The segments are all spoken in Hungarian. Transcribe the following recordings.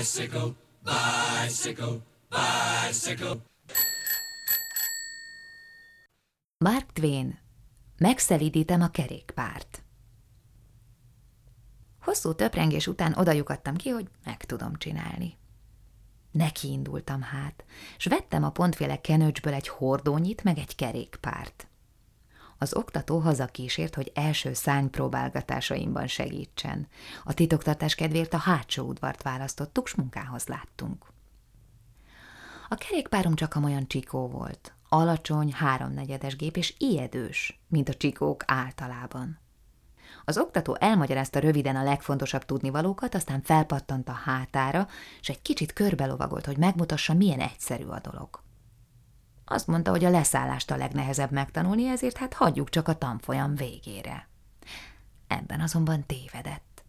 Bicycle, bicycle, bicycle. Mark Twain, megszelidítem a kerékpárt. Hosszú töprengés után odajukadtam ki, hogy meg tudom csinálni. Neki indultam hát, s vettem a pontféle kenőcsből egy hordónyit, meg egy kerékpárt. Az oktató hazakísért, hogy első szánypróbálgatásaimban segítsen. A titoktartás kedvéért a hátsó udvart választottuk, s munkához láttunk. A kerékpárom csak amolyan csikó volt, alacsony, háromnegyedes gép, és ijedős, mint a csikók általában. Az oktató elmagyarázta röviden a legfontosabb tudnivalókat, aztán felpattant a hátára, és egy kicsit körbelovagolt, hogy megmutassa, milyen egyszerű a dolog. Azt mondta, hogy a leszállást a legnehezebb megtanulni, ezért hát hagyjuk csak a tanfolyam végére. Ebben azonban tévedett.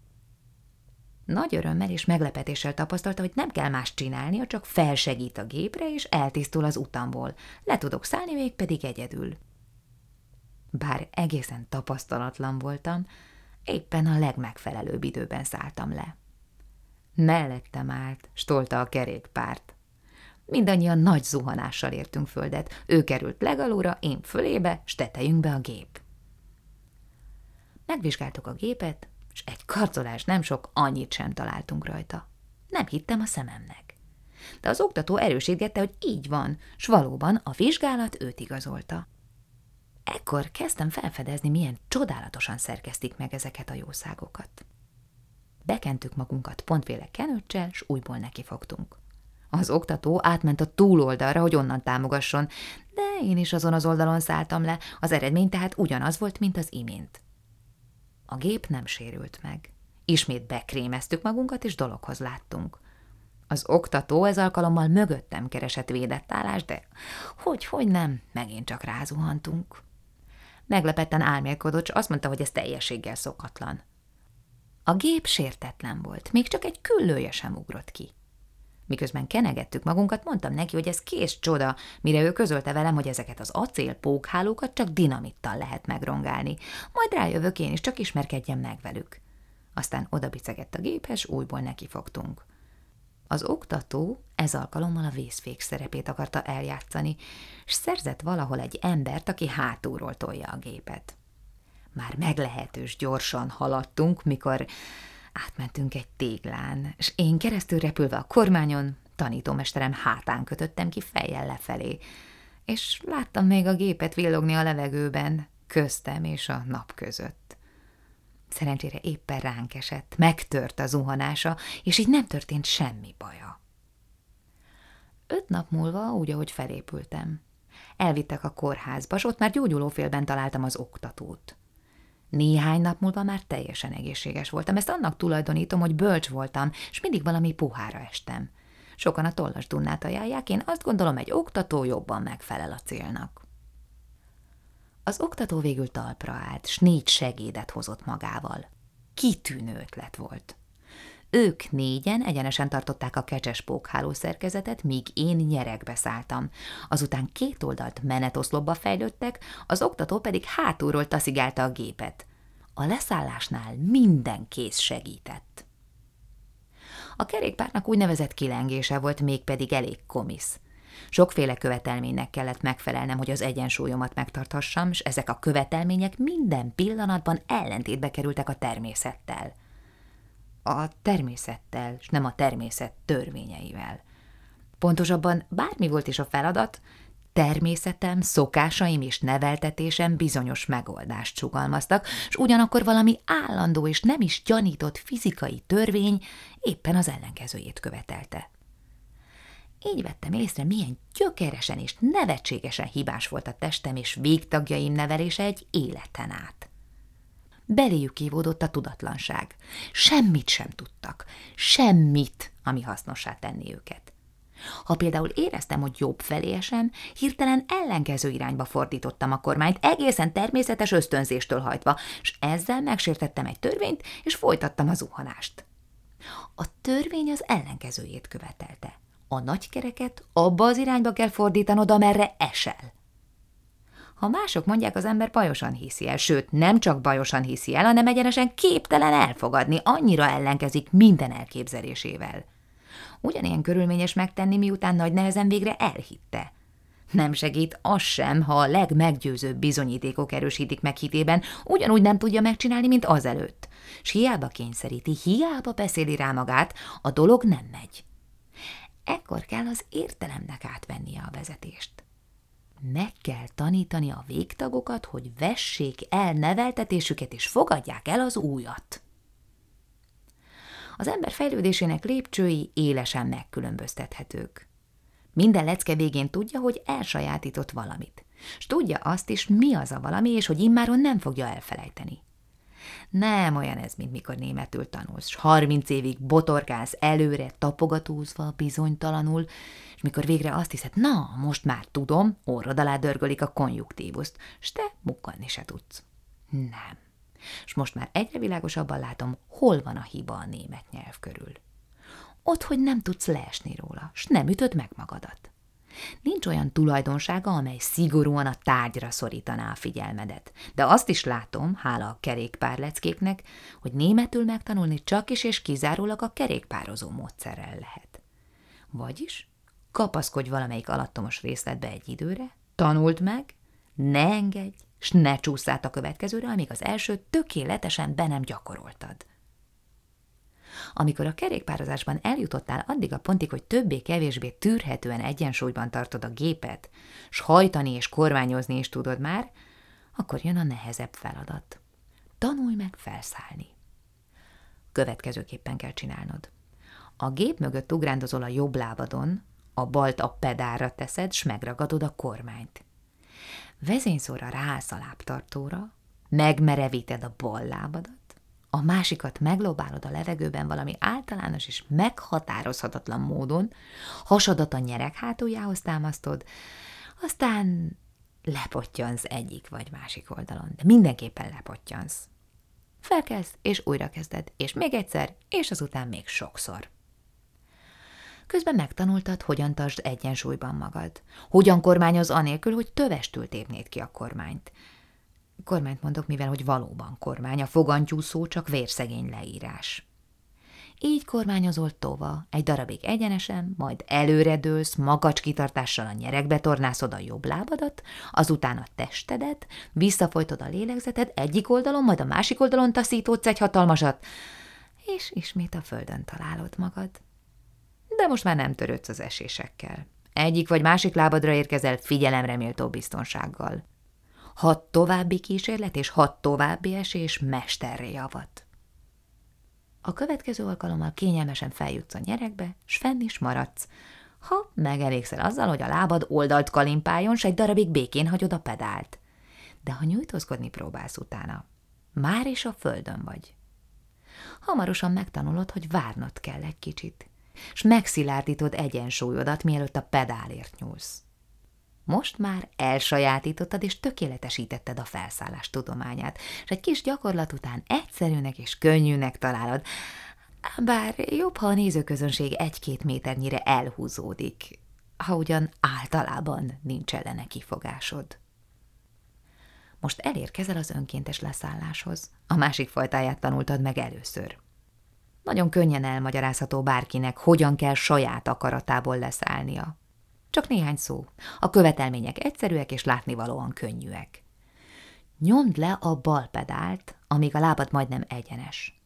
Nagy örömmel és meglepetéssel tapasztalta, hogy nem kell más csinálnia, csak felsegít a gépre, és eltisztul az utamból. Le tudok szállni, még pedig egyedül. Bár egészen tapasztalatlan voltam, éppen a legmegfelelőbb időben szálltam le. Mellettem állt, stolta a kerékpárt. Mindannyian nagy zuhanással értünk földet. Ő került legalóra, én fölébe, s tetejünkbe a gép. Megvizsgáltuk a gépet, és egy karcolás nem sok, annyit sem találtunk rajta. Nem hittem a szememnek. De az oktató erősítette, hogy így van, s valóban a vizsgálat őt igazolta. Ekkor kezdtem felfedezni, milyen csodálatosan szerkesztik meg ezeket a jószágokat. Bekentük magunkat pontvéle kenőccsel, s újból nekifogtunk. Az oktató átment a túloldalra, hogy onnan támogasson, de én is azon az oldalon szálltam le, az eredmény tehát ugyanaz volt, mint az imént. A gép nem sérült meg. Ismét bekrémeztük magunkat, és dologhoz láttunk. Az oktató ez alkalommal mögöttem keresett védett állást, de hogy-hogy nem, megint csak rázuhantunk. Meglepetten álmélkodott, és azt mondta, hogy ez teljességgel szokatlan. A gép sértetlen volt, még csak egy küllője sem ugrott ki. Miközben kenegettük magunkat, mondtam neki, hogy ez kész csoda, mire ő közölte velem, hogy ezeket az acél pókhálókat csak dinamittal lehet megrongálni. Majd rájövök én is, csak ismerkedjem meg velük. Aztán odabicegett a géphez, újból nekifogtunk. Az oktató ez alkalommal a vészfék szerepét akarta eljátszani, és szerzett valahol egy embert, aki hátulról tolja a gépet. Már meglehetős gyorsan haladtunk, mikor átmentünk egy téglán, és én keresztül repülve a kormányon, tanítómesterem hátán kötöttem ki fejjel lefelé, és láttam még a gépet villogni a levegőben, köztem és a nap között. Szerencsére éppen ránk esett, megtört a zuhanása, és így nem történt semmi baja. Öt nap múlva, úgy, ahogy felépültem. Elvittek a kórházba, s ott már gyógyulófélben találtam az oktatót. Néhány nap múlva már teljesen egészséges voltam. Ezt annak tulajdonítom, hogy bölcs voltam, és mindig valami puhára estem. Sokan a tollas dunnát ajánlják, én azt gondolom, egy oktató jobban megfelel a célnak. Az oktató végül talpra állt, s négy segédet hozott magával. Kitűnő ötlet volt. Ők négyen egyenesen tartották a kecses pókháló szerkezetet, míg én nyerekbe szálltam. Azután két oldalt menetoszlopba fejlődtek, az oktató pedig hátulról taszigálta a gépet. A leszállásnál minden kész segített. A kerékpárnak úgynevezett kilengése volt, mégpedig elég komisz. Sokféle követelménynek kellett megfelelnem, hogy az egyensúlyomat megtarthassam, és ezek a követelmények minden pillanatban ellentétbe kerültek a természettel. A természettel, és nem a természet törvényeivel. Pontosabban bármi volt is a feladat, természetem, szokásaim és neveltetésem bizonyos megoldást sugalmaztak, és ugyanakkor valami állandó és nem is gyanított fizikai törvény éppen az ellenkezőjét követelte. Így vettem észre, milyen gyökeresen és nevetségesen hibás volt a testem és végtagjaim nevelése egy életen át. Beléjük kívódott a tudatlanság. Semmit sem tudtak. Semmit, ami hasznossá tenni őket. Ha például éreztem, hogy jobb felé esem, hirtelen ellenkező irányba fordítottam a kormányt, egészen természetes ösztönzéstől hajtva, és ezzel megsértettem egy törvényt, és folytattam a zuhanást. A törvény az ellenkezőjét követelte a nagykereket abba az irányba kell fordítanod, amerre esel. Ha mások mondják, az ember bajosan hiszi el, sőt, nem csak bajosan hiszi el, hanem egyenesen képtelen elfogadni, annyira ellenkezik minden elképzelésével. Ugyanilyen körülményes megtenni, miután nagy nehezen végre elhitte. Nem segít az sem, ha a legmeggyőzőbb bizonyítékok erősítik meg hitében, ugyanúgy nem tudja megcsinálni, mint azelőtt. S hiába kényszeríti, hiába beszéli rá magát, a dolog nem megy. Ekkor kell az értelemnek átvennie a vezetést. Meg kell tanítani a végtagokat, hogy vessék el neveltetésüket és fogadják el az újat. Az ember fejlődésének lépcsői élesen megkülönböztethetők. Minden lecke végén tudja, hogy elsajátított valamit, és tudja azt is, mi az a valami, és hogy immáron nem fogja elfelejteni. Nem olyan ez, mint mikor németül tanulsz, s harminc évig botorkálsz előre, tapogatózva, bizonytalanul, és mikor végre azt hiszed, na, most már tudom, orrod alá dörgölik a konjuktívuszt, s te mukkanni se tudsz. Nem. És most már egyre világosabban látom, hol van a hiba a német nyelv körül. Ott, hogy nem tudsz leesni róla, s nem ütöd meg magadat. Nincs olyan tulajdonsága, amely szigorúan a tárgyra szorítaná a figyelmedet. De azt is látom, hála a kerékpárleckéknek, hogy németül megtanulni csak is és kizárólag a kerékpározó módszerrel lehet. Vagyis kapaszkodj valamelyik alattomos részletbe egy időre, tanuld meg, ne engedj, s ne csúsz át a következőre, amíg az első tökéletesen be nem gyakoroltad. Amikor a kerékpározásban eljutottál addig a pontig, hogy többé-kevésbé tűrhetően egyensúlyban tartod a gépet, s hajtani és kormányozni is tudod már, akkor jön a nehezebb feladat. Tanulj meg felszállni. Következőképpen kell csinálnod. A gép mögött ugrándozol a jobb lábadon, a balt a pedálra teszed, s megragadod a kormányt. Vezényszóra ráállsz a lábtartóra, megmerevíted a bal lábadat, a másikat meglobálod a levegőben valami általános és meghatározhatatlan módon, hasadat a nyerek hátuljához támasztod, aztán lepottyansz egyik vagy másik oldalon, de mindenképpen lepottyansz. Felkezd, és újra kezded, és még egyszer, és azután még sokszor. Közben megtanultad, hogyan tartsd egyensúlyban magad, hogyan kormányoz anélkül, hogy tövestül tépnéd ki a kormányt, Kormányt mondok, mivel hogy valóban kormány, a fogantyú szó csak vérszegény leírás. Így kormányozol tova, egy darabig egyenesen, majd előredőlsz, magacs kitartással a nyerekbe tornászod a jobb lábadat, azután a testedet, visszafolytod a lélegzeted, egyik oldalon, majd a másik oldalon taszítódsz egy hatalmasat, és ismét a földön találod magad. De most már nem törődsz az esésekkel. Egyik vagy másik lábadra érkezel figyelemre méltó biztonsággal hat további kísérlet és hat további esés mesterré javat. A következő alkalommal kényelmesen feljutsz a nyerekbe, s fenn is maradsz, ha megelégszel azzal, hogy a lábad oldalt kalimpáljon, s egy darabig békén hagyod a pedált. De ha nyújtózkodni próbálsz utána, már is a földön vagy. Hamarosan megtanulod, hogy várnod kell egy kicsit, s megszilárdítod egyensúlyodat, mielőtt a pedálért nyúlsz. Most már elsajátítottad és tökéletesítetted a felszállás tudományát, és egy kis gyakorlat után egyszerűnek és könnyűnek találod, bár jobb, ha a nézőközönség egy-két méternyire elhúzódik, ha ugyan általában nincs ellene kifogásod. Most elérkezel az önkéntes leszálláshoz. A másik fajtáját tanultad meg először. Nagyon könnyen elmagyarázható bárkinek, hogyan kell saját akaratából leszállnia. Csak néhány szó. A követelmények egyszerűek és látnivalóan könnyűek. Nyomd le a bal pedált, amíg a lábad majdnem egyenes.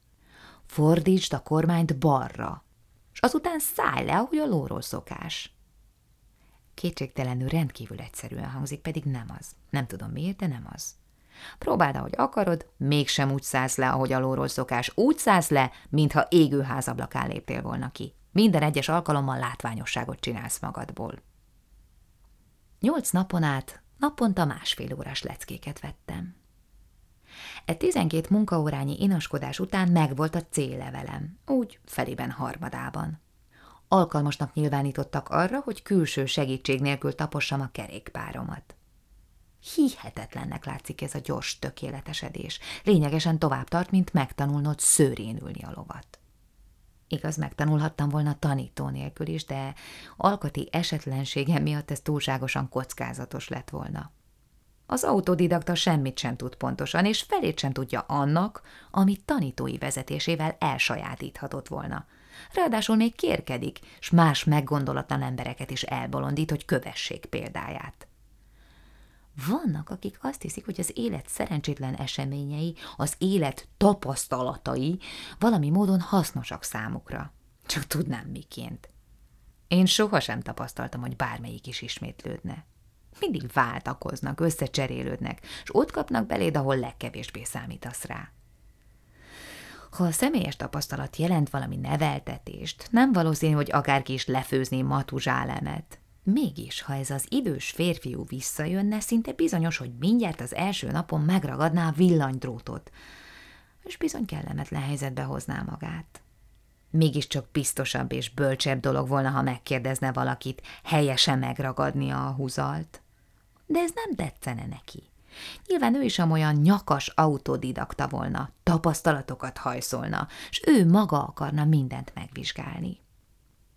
Fordítsd a kormányt balra, és azután szállj le, ahogy a lóról szokás. Kétségtelenül rendkívül egyszerűen hangzik, pedig nem az. Nem tudom miért, de nem az. Próbáld, ahogy akarod, mégsem úgy szállsz le, ahogy a lóról szokás. Úgy szállsz le, mintha égő házablakán léptél volna ki. Minden egyes alkalommal látványosságot csinálsz magadból. Nyolc napon át naponta másfél órás leckéket vettem. E tizenkét munkaórányi inaskodás után megvolt a C-levelem, úgy felében harmadában. Alkalmasnak nyilvánítottak arra, hogy külső segítség nélkül tapossam a kerékpáromat. Hihetetlennek látszik ez a gyors tökéletesedés. Lényegesen tovább tart, mint megtanulnod szőrénülni a lovat. Igaz, megtanulhattam volna tanító nélkül is, de alkati esetlenségem miatt ez túlságosan kockázatos lett volna. Az autodidakta semmit sem tud pontosan, és felét sem tudja annak, amit tanítói vezetésével elsajátíthatott volna. Ráadásul még kérkedik, s más meggondolatlan embereket is elbolondít, hogy kövessék példáját. Vannak, akik azt hiszik, hogy az élet szerencsétlen eseményei, az élet tapasztalatai valami módon hasznosak számukra. Csak tudnám miként. Én sohasem tapasztaltam, hogy bármelyik is ismétlődne. Mindig váltakoznak, összecserélődnek, és ott kapnak beléd, ahol legkevésbé számítasz rá. Ha a személyes tapasztalat jelent valami neveltetést, nem valószínű, hogy akárki is lefőzni matuzsálemet. Mégis, ha ez az idős férfiú visszajönne, szinte bizonyos, hogy mindjárt az első napon megragadná a villanydrótot, és bizony kellemetlen helyzetbe hozná magát. Mégiscsak biztosabb és bölcsebb dolog volna, ha megkérdezne valakit, helyesen megragadnia a húzalt. De ez nem tetszene neki. Nyilván ő is amolyan nyakas autodidakta volna, tapasztalatokat hajszolna, s ő maga akarna mindent megvizsgálni.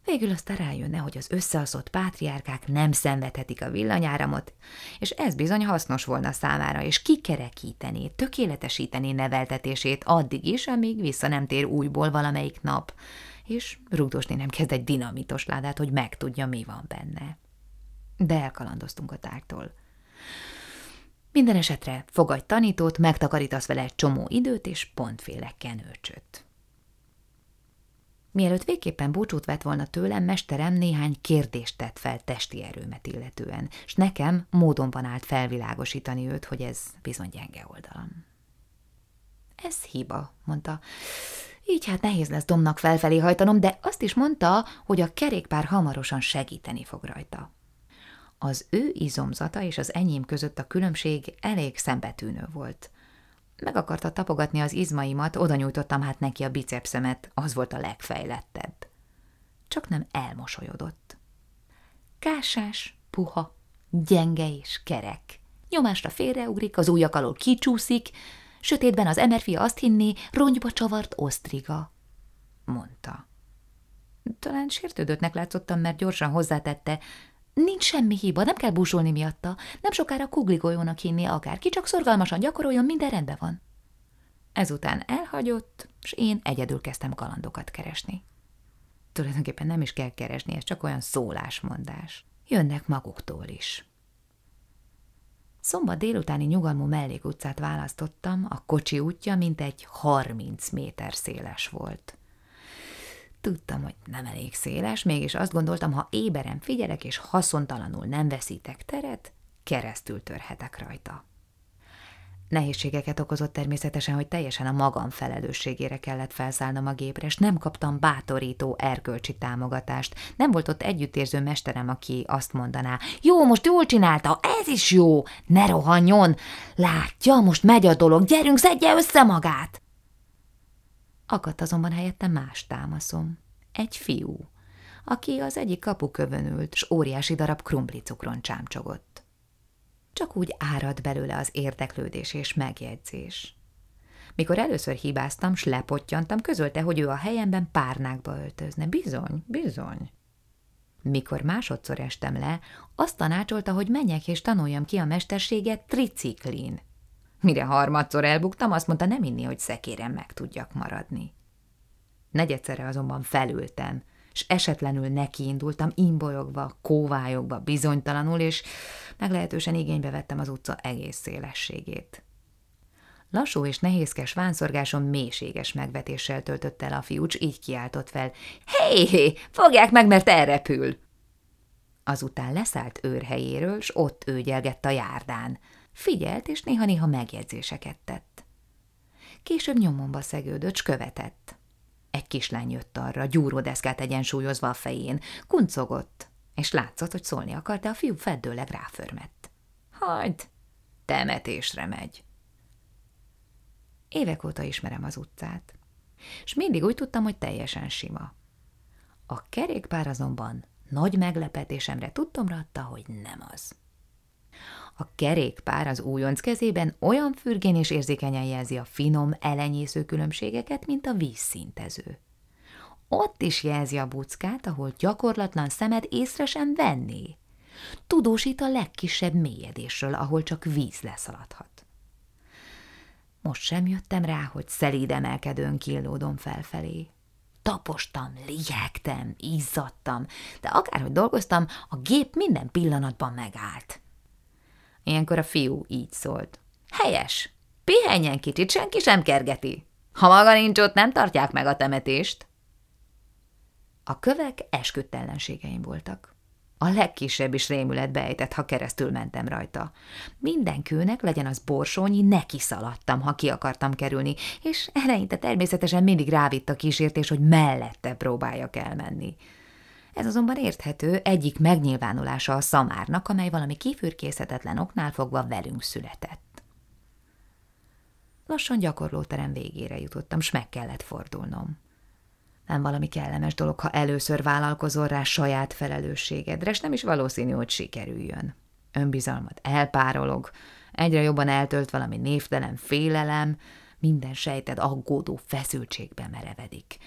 Végül aztán rájönne, hogy az összeaszott pátriárkák nem szenvedhetik a villanyáramot, és ez bizony hasznos volna számára, és kikerekíteni, tökéletesíteni neveltetését addig is, amíg vissza nem tér újból valamelyik nap, és rugdosni nem kezd egy dinamitos ládát, hogy megtudja, mi van benne. De elkalandoztunk a tártól. Minden esetre fogadj tanítót, megtakarítasz vele egy csomó időt, és pontféle kenőcsöt. Mielőtt végképpen búcsút vett volna tőlem, mesterem néhány kérdést tett fel testi erőmet illetően, s nekem módon van állt felvilágosítani őt, hogy ez bizony gyenge oldalam. Ez hiba, mondta. Így hát nehéz lesz domnak felfelé hajtanom, de azt is mondta, hogy a kerékpár hamarosan segíteni fog rajta. Az ő izomzata és az enyém között a különbség elég szembetűnő volt. Meg akarta tapogatni az izmaimat, oda nyújtottam hát neki a bicepszemet, az volt a legfejlettebb. Csak nem elmosolyodott. Kásás, puha, gyenge és kerek. Nyomásra félreugrik, az ujjak alól kicsúszik, sötétben az emerfia azt hinni, rongyba csavart osztriga, mondta. Talán sértődöttnek látszottam, mert gyorsan hozzátette, Nincs semmi hiba, nem kell búsulni miatta. Nem sokára kugligolyónak hinni akárki, csak szorgalmasan gyakoroljon, minden rendben van. Ezután elhagyott, és én egyedül kezdtem kalandokat keresni. Tulajdonképpen nem is kell keresni, ez csak olyan szólásmondás. Jönnek maguktól is. Szombat délutáni nyugalmú mellékutcát választottam, a kocsi útja mintegy 30 méter széles volt. Tudtam, hogy nem elég széles, mégis azt gondoltam, ha éberen figyelek és haszontalanul nem veszítek teret, keresztül törhetek rajta. Nehézségeket okozott természetesen, hogy teljesen a magam felelősségére kellett felszállnom a gépre, és nem kaptam bátorító erkölcsi támogatást. Nem volt ott együttérző mesterem, aki azt mondaná, jó, most jól csinálta, ez is jó, ne rohanjon, látja, most megy a dolog, gyerünk, szedje össze magát! Akadt azonban helyette más támaszom. Egy fiú, aki az egyik kapukövön ült, s óriási darab krumplicukron csámcsogott. Csak úgy árad belőle az érdeklődés és megjegyzés. Mikor először hibáztam, s lepottyantam, közölte, hogy ő a helyemben párnákba öltözne. Bizony, bizony. Mikor másodszor estem le, azt tanácsolta, hogy menjek és tanuljam ki a mesterséget triciklin. Mire harmadszor elbuktam, azt mondta, nem inni, hogy szekérem meg tudjak maradni. Negyedszerre azonban felültem, s esetlenül nekiindultam, imbolyogva, kóvályogva, bizonytalanul, és meglehetősen igénybe vettem az utca egész szélességét. Lassú és nehézkes vánszorgáson mélységes megvetéssel töltött el a fiúcs, így kiáltott fel. Hé, hé, fogják meg, mert elrepül! Azután leszállt őrhelyéről, s ott őgyelgett a járdán. Figyelt, és néha-néha megjegyzéseket tett. Később nyomomba szegődött, s követett. Egy kislány jött arra, gyúródeszkát egyensúlyozva a fején, kuncogott, és látszott, hogy szólni akart, de a fiú feddőleg ráförmett. Hagyd, temetésre megy. Évek óta ismerem az utcát, és mindig úgy tudtam, hogy teljesen sima. A kerékpár azonban nagy meglepetésemre tudtomra adta, hogy nem az. A kerékpár az újonc kezében olyan fürgén és érzékenyen jelzi a finom, elenyésző különbségeket, mint a vízszintező. Ott is jelzi a buckát, ahol gyakorlatlan szemed észre sem venné. Tudósít a legkisebb mélyedésről, ahol csak víz leszaladhat. Most sem jöttem rá, hogy szelíd emelkedőn killódom felfelé. Tapostam, liegtem, izzadtam, de akárhogy dolgoztam, a gép minden pillanatban megállt. Ilyenkor a fiú így szólt. Helyes, pihenjen kicsit, senki sem kergeti. Ha maga nincs ott, nem tartják meg a temetést. A kövek esküdt voltak. A legkisebb is rémület bejtett, ha keresztül mentem rajta. Minden kőnek, legyen az borsónyi, neki szaladtam, ha ki akartam kerülni, és eleinte természetesen mindig rávitt a kísértés, hogy mellette próbáljak elmenni. Ez azonban érthető, egyik megnyilvánulása a szamárnak, amely valami kifürkészhetetlen oknál fogva velünk született. Lassan gyakorlóterem végére jutottam, s meg kellett fordulnom. Nem valami kellemes dolog, ha először vállalkozol rá saját felelősségedre, és nem is valószínű, hogy sikerüljön. Önbizalmad elpárolog, egyre jobban eltölt valami névtelen félelem, minden sejted aggódó feszültségbe merevedik.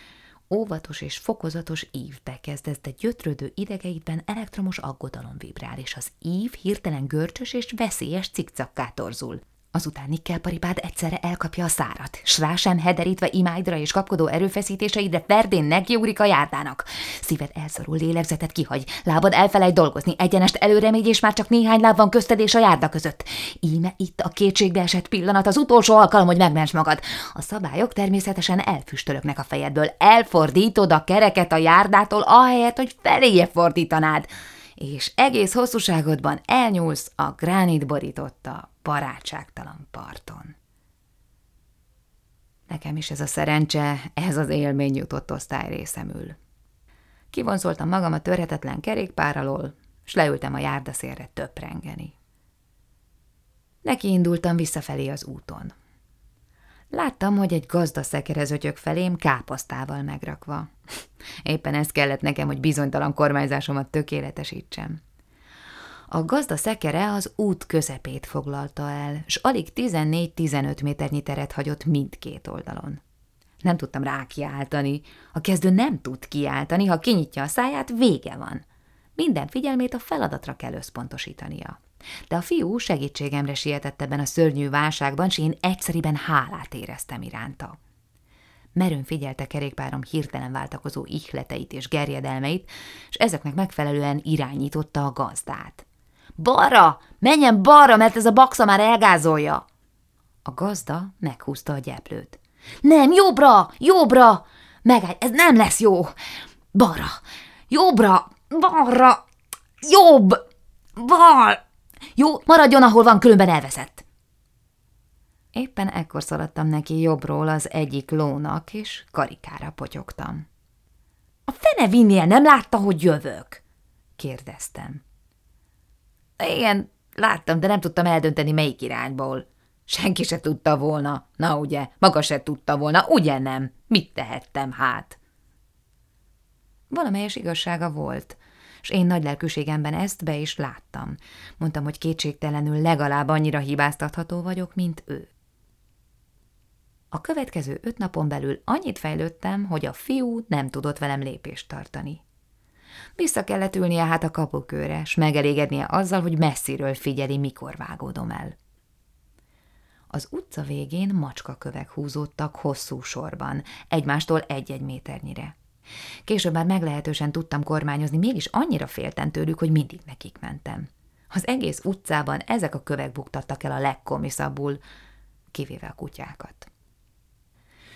Óvatos és fokozatos ívbe kezdesz, de gyötrődő idegeidben elektromos aggodalom vibrál, és az ív hirtelen görcsös és veszélyes cikcakká torzul. Azután nikkelparipád egyszerre elkapja a szárat, s rá sem hederítve imáidra és kapkodó erőfeszítéseidre ferdén nekiugrik a járdának. Szíved elszorul, lélegzetet kihagy, lábad elfelejt dolgozni, egyenest előre megy, és már csak néhány láb van közted és a járda között. Íme itt a kétségbe esett pillanat, az utolsó alkalom, hogy megments magad. A szabályok természetesen elfüstölöknek a fejedből. Elfordítod a kereket a járdától, ahelyett, hogy feléje fordítanád és egész hosszúságodban elnyúlsz a gránit borította barátságtalan parton. Nekem is ez a szerencse, ez az élmény jutott osztály részemül. Kivonzoltam magam a törhetetlen kerékpár alól, s leültem a járdaszélre töprengeni. Neki indultam visszafelé az úton. Láttam, hogy egy gazda szekerez felém káposztával megrakva. Éppen ez kellett nekem, hogy bizonytalan kormányzásomat tökéletesítsem. A gazda szekere az út közepét foglalta el, s alig 14-15 méternyi teret hagyott mindkét oldalon. Nem tudtam rákiáltani. A kezdő nem tud kiáltani, ha kinyitja a száját, vége van. Minden figyelmét a feladatra kell összpontosítania. De a fiú segítségemre sietett ebben a szörnyű válságban, s én egyszeriben hálát éreztem iránta. Merőn figyelte kerékpárom hirtelen váltakozó ihleteit és gerjedelmeit, és ezeknek megfelelően irányította a gazdát. Balra! Menjen balra, mert ez a baksa már elgázolja! A gazda meghúzta a gyeplőt. Nem, jobbra! Jobbra! Megállj, ez nem lesz jó! Balra! Jobbra! Balra! Jobb! Bal! Jó, maradjon, ahol van, különben elveszett. Éppen ekkor szaladtam neki jobbról az egyik lónak, és karikára potyogtam. A fene vinnie nem látta, hogy jövök? kérdeztem. Igen, láttam, de nem tudtam eldönteni, melyik irányból. Senki se tudta volna. Na ugye, maga se tudta volna, ugye nem? Mit tehettem hát? Valamelyes igazsága volt, és én nagy lelkűségemben ezt be is láttam. Mondtam, hogy kétségtelenül legalább annyira hibáztatható vagyok, mint ő. A következő öt napon belül annyit fejlődtem, hogy a fiú nem tudott velem lépést tartani. Vissza kellett ülnie hát a kapukőre, s megelégednie azzal, hogy messziről figyeli, mikor vágódom el. Az utca végén macskakövek húzódtak hosszú sorban, egymástól egy-egy méternyire. Később már meglehetősen tudtam kormányozni, mégis annyira féltem tőlük, hogy mindig nekik mentem. Az egész utcában ezek a kövek buktattak el a legkomiszabbul, kivéve a kutyákat.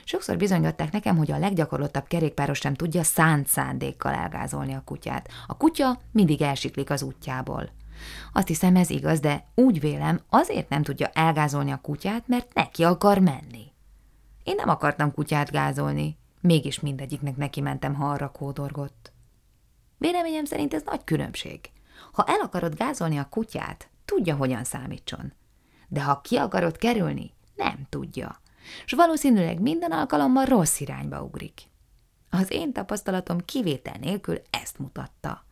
Sokszor bizonyították nekem, hogy a leggyakorlottabb kerékpáros sem tudja szánt szándékkal elgázolni a kutyát. A kutya mindig elsiklik az útjából. Azt hiszem, ez igaz, de úgy vélem, azért nem tudja elgázolni a kutyát, mert neki akar menni. Én nem akartam kutyát gázolni, mégis mindegyiknek neki mentem, ha arra kódorgott. Véleményem szerint ez nagy különbség. Ha el akarod gázolni a kutyát, tudja, hogyan számítson. De ha ki akarod kerülni, nem tudja és valószínűleg minden alkalommal rossz irányba ugrik. Az én tapasztalatom kivétel nélkül ezt mutatta.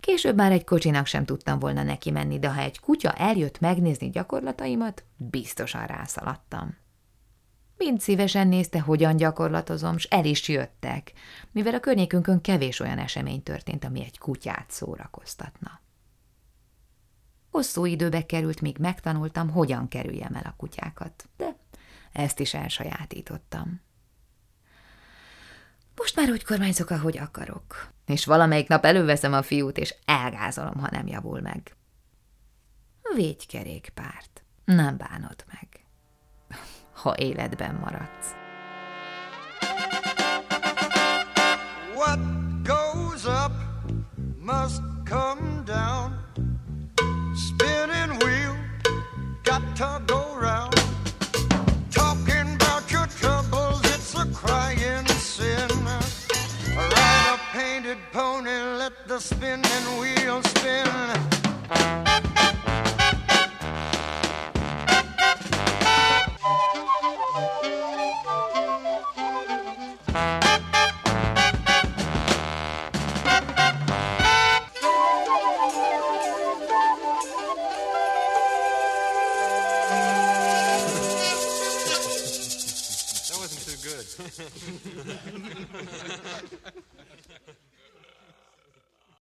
Később már egy kocsinak sem tudtam volna neki menni, de ha egy kutya eljött megnézni gyakorlataimat, biztosan rászaladtam. Mind szívesen nézte, hogyan gyakorlatozom, s el is jöttek, mivel a környékünkön kevés olyan esemény történt, ami egy kutyát szórakoztatna. Hosszú időbe került, míg megtanultam, hogyan kerüljem el a kutyákat, de ezt is elsajátítottam. Most már úgy kormányzok, ahogy akarok. És valamelyik nap előveszem a fiút, és elgázolom, ha nem javul meg. Végy kerékpárt. Nem bánod meg. Ha életben maradsz. What goes up must come down. Spinning wheel got to go round. Talking about your troubles, it's a crying sin. Ride a painted pony, let the spinning wheel spin.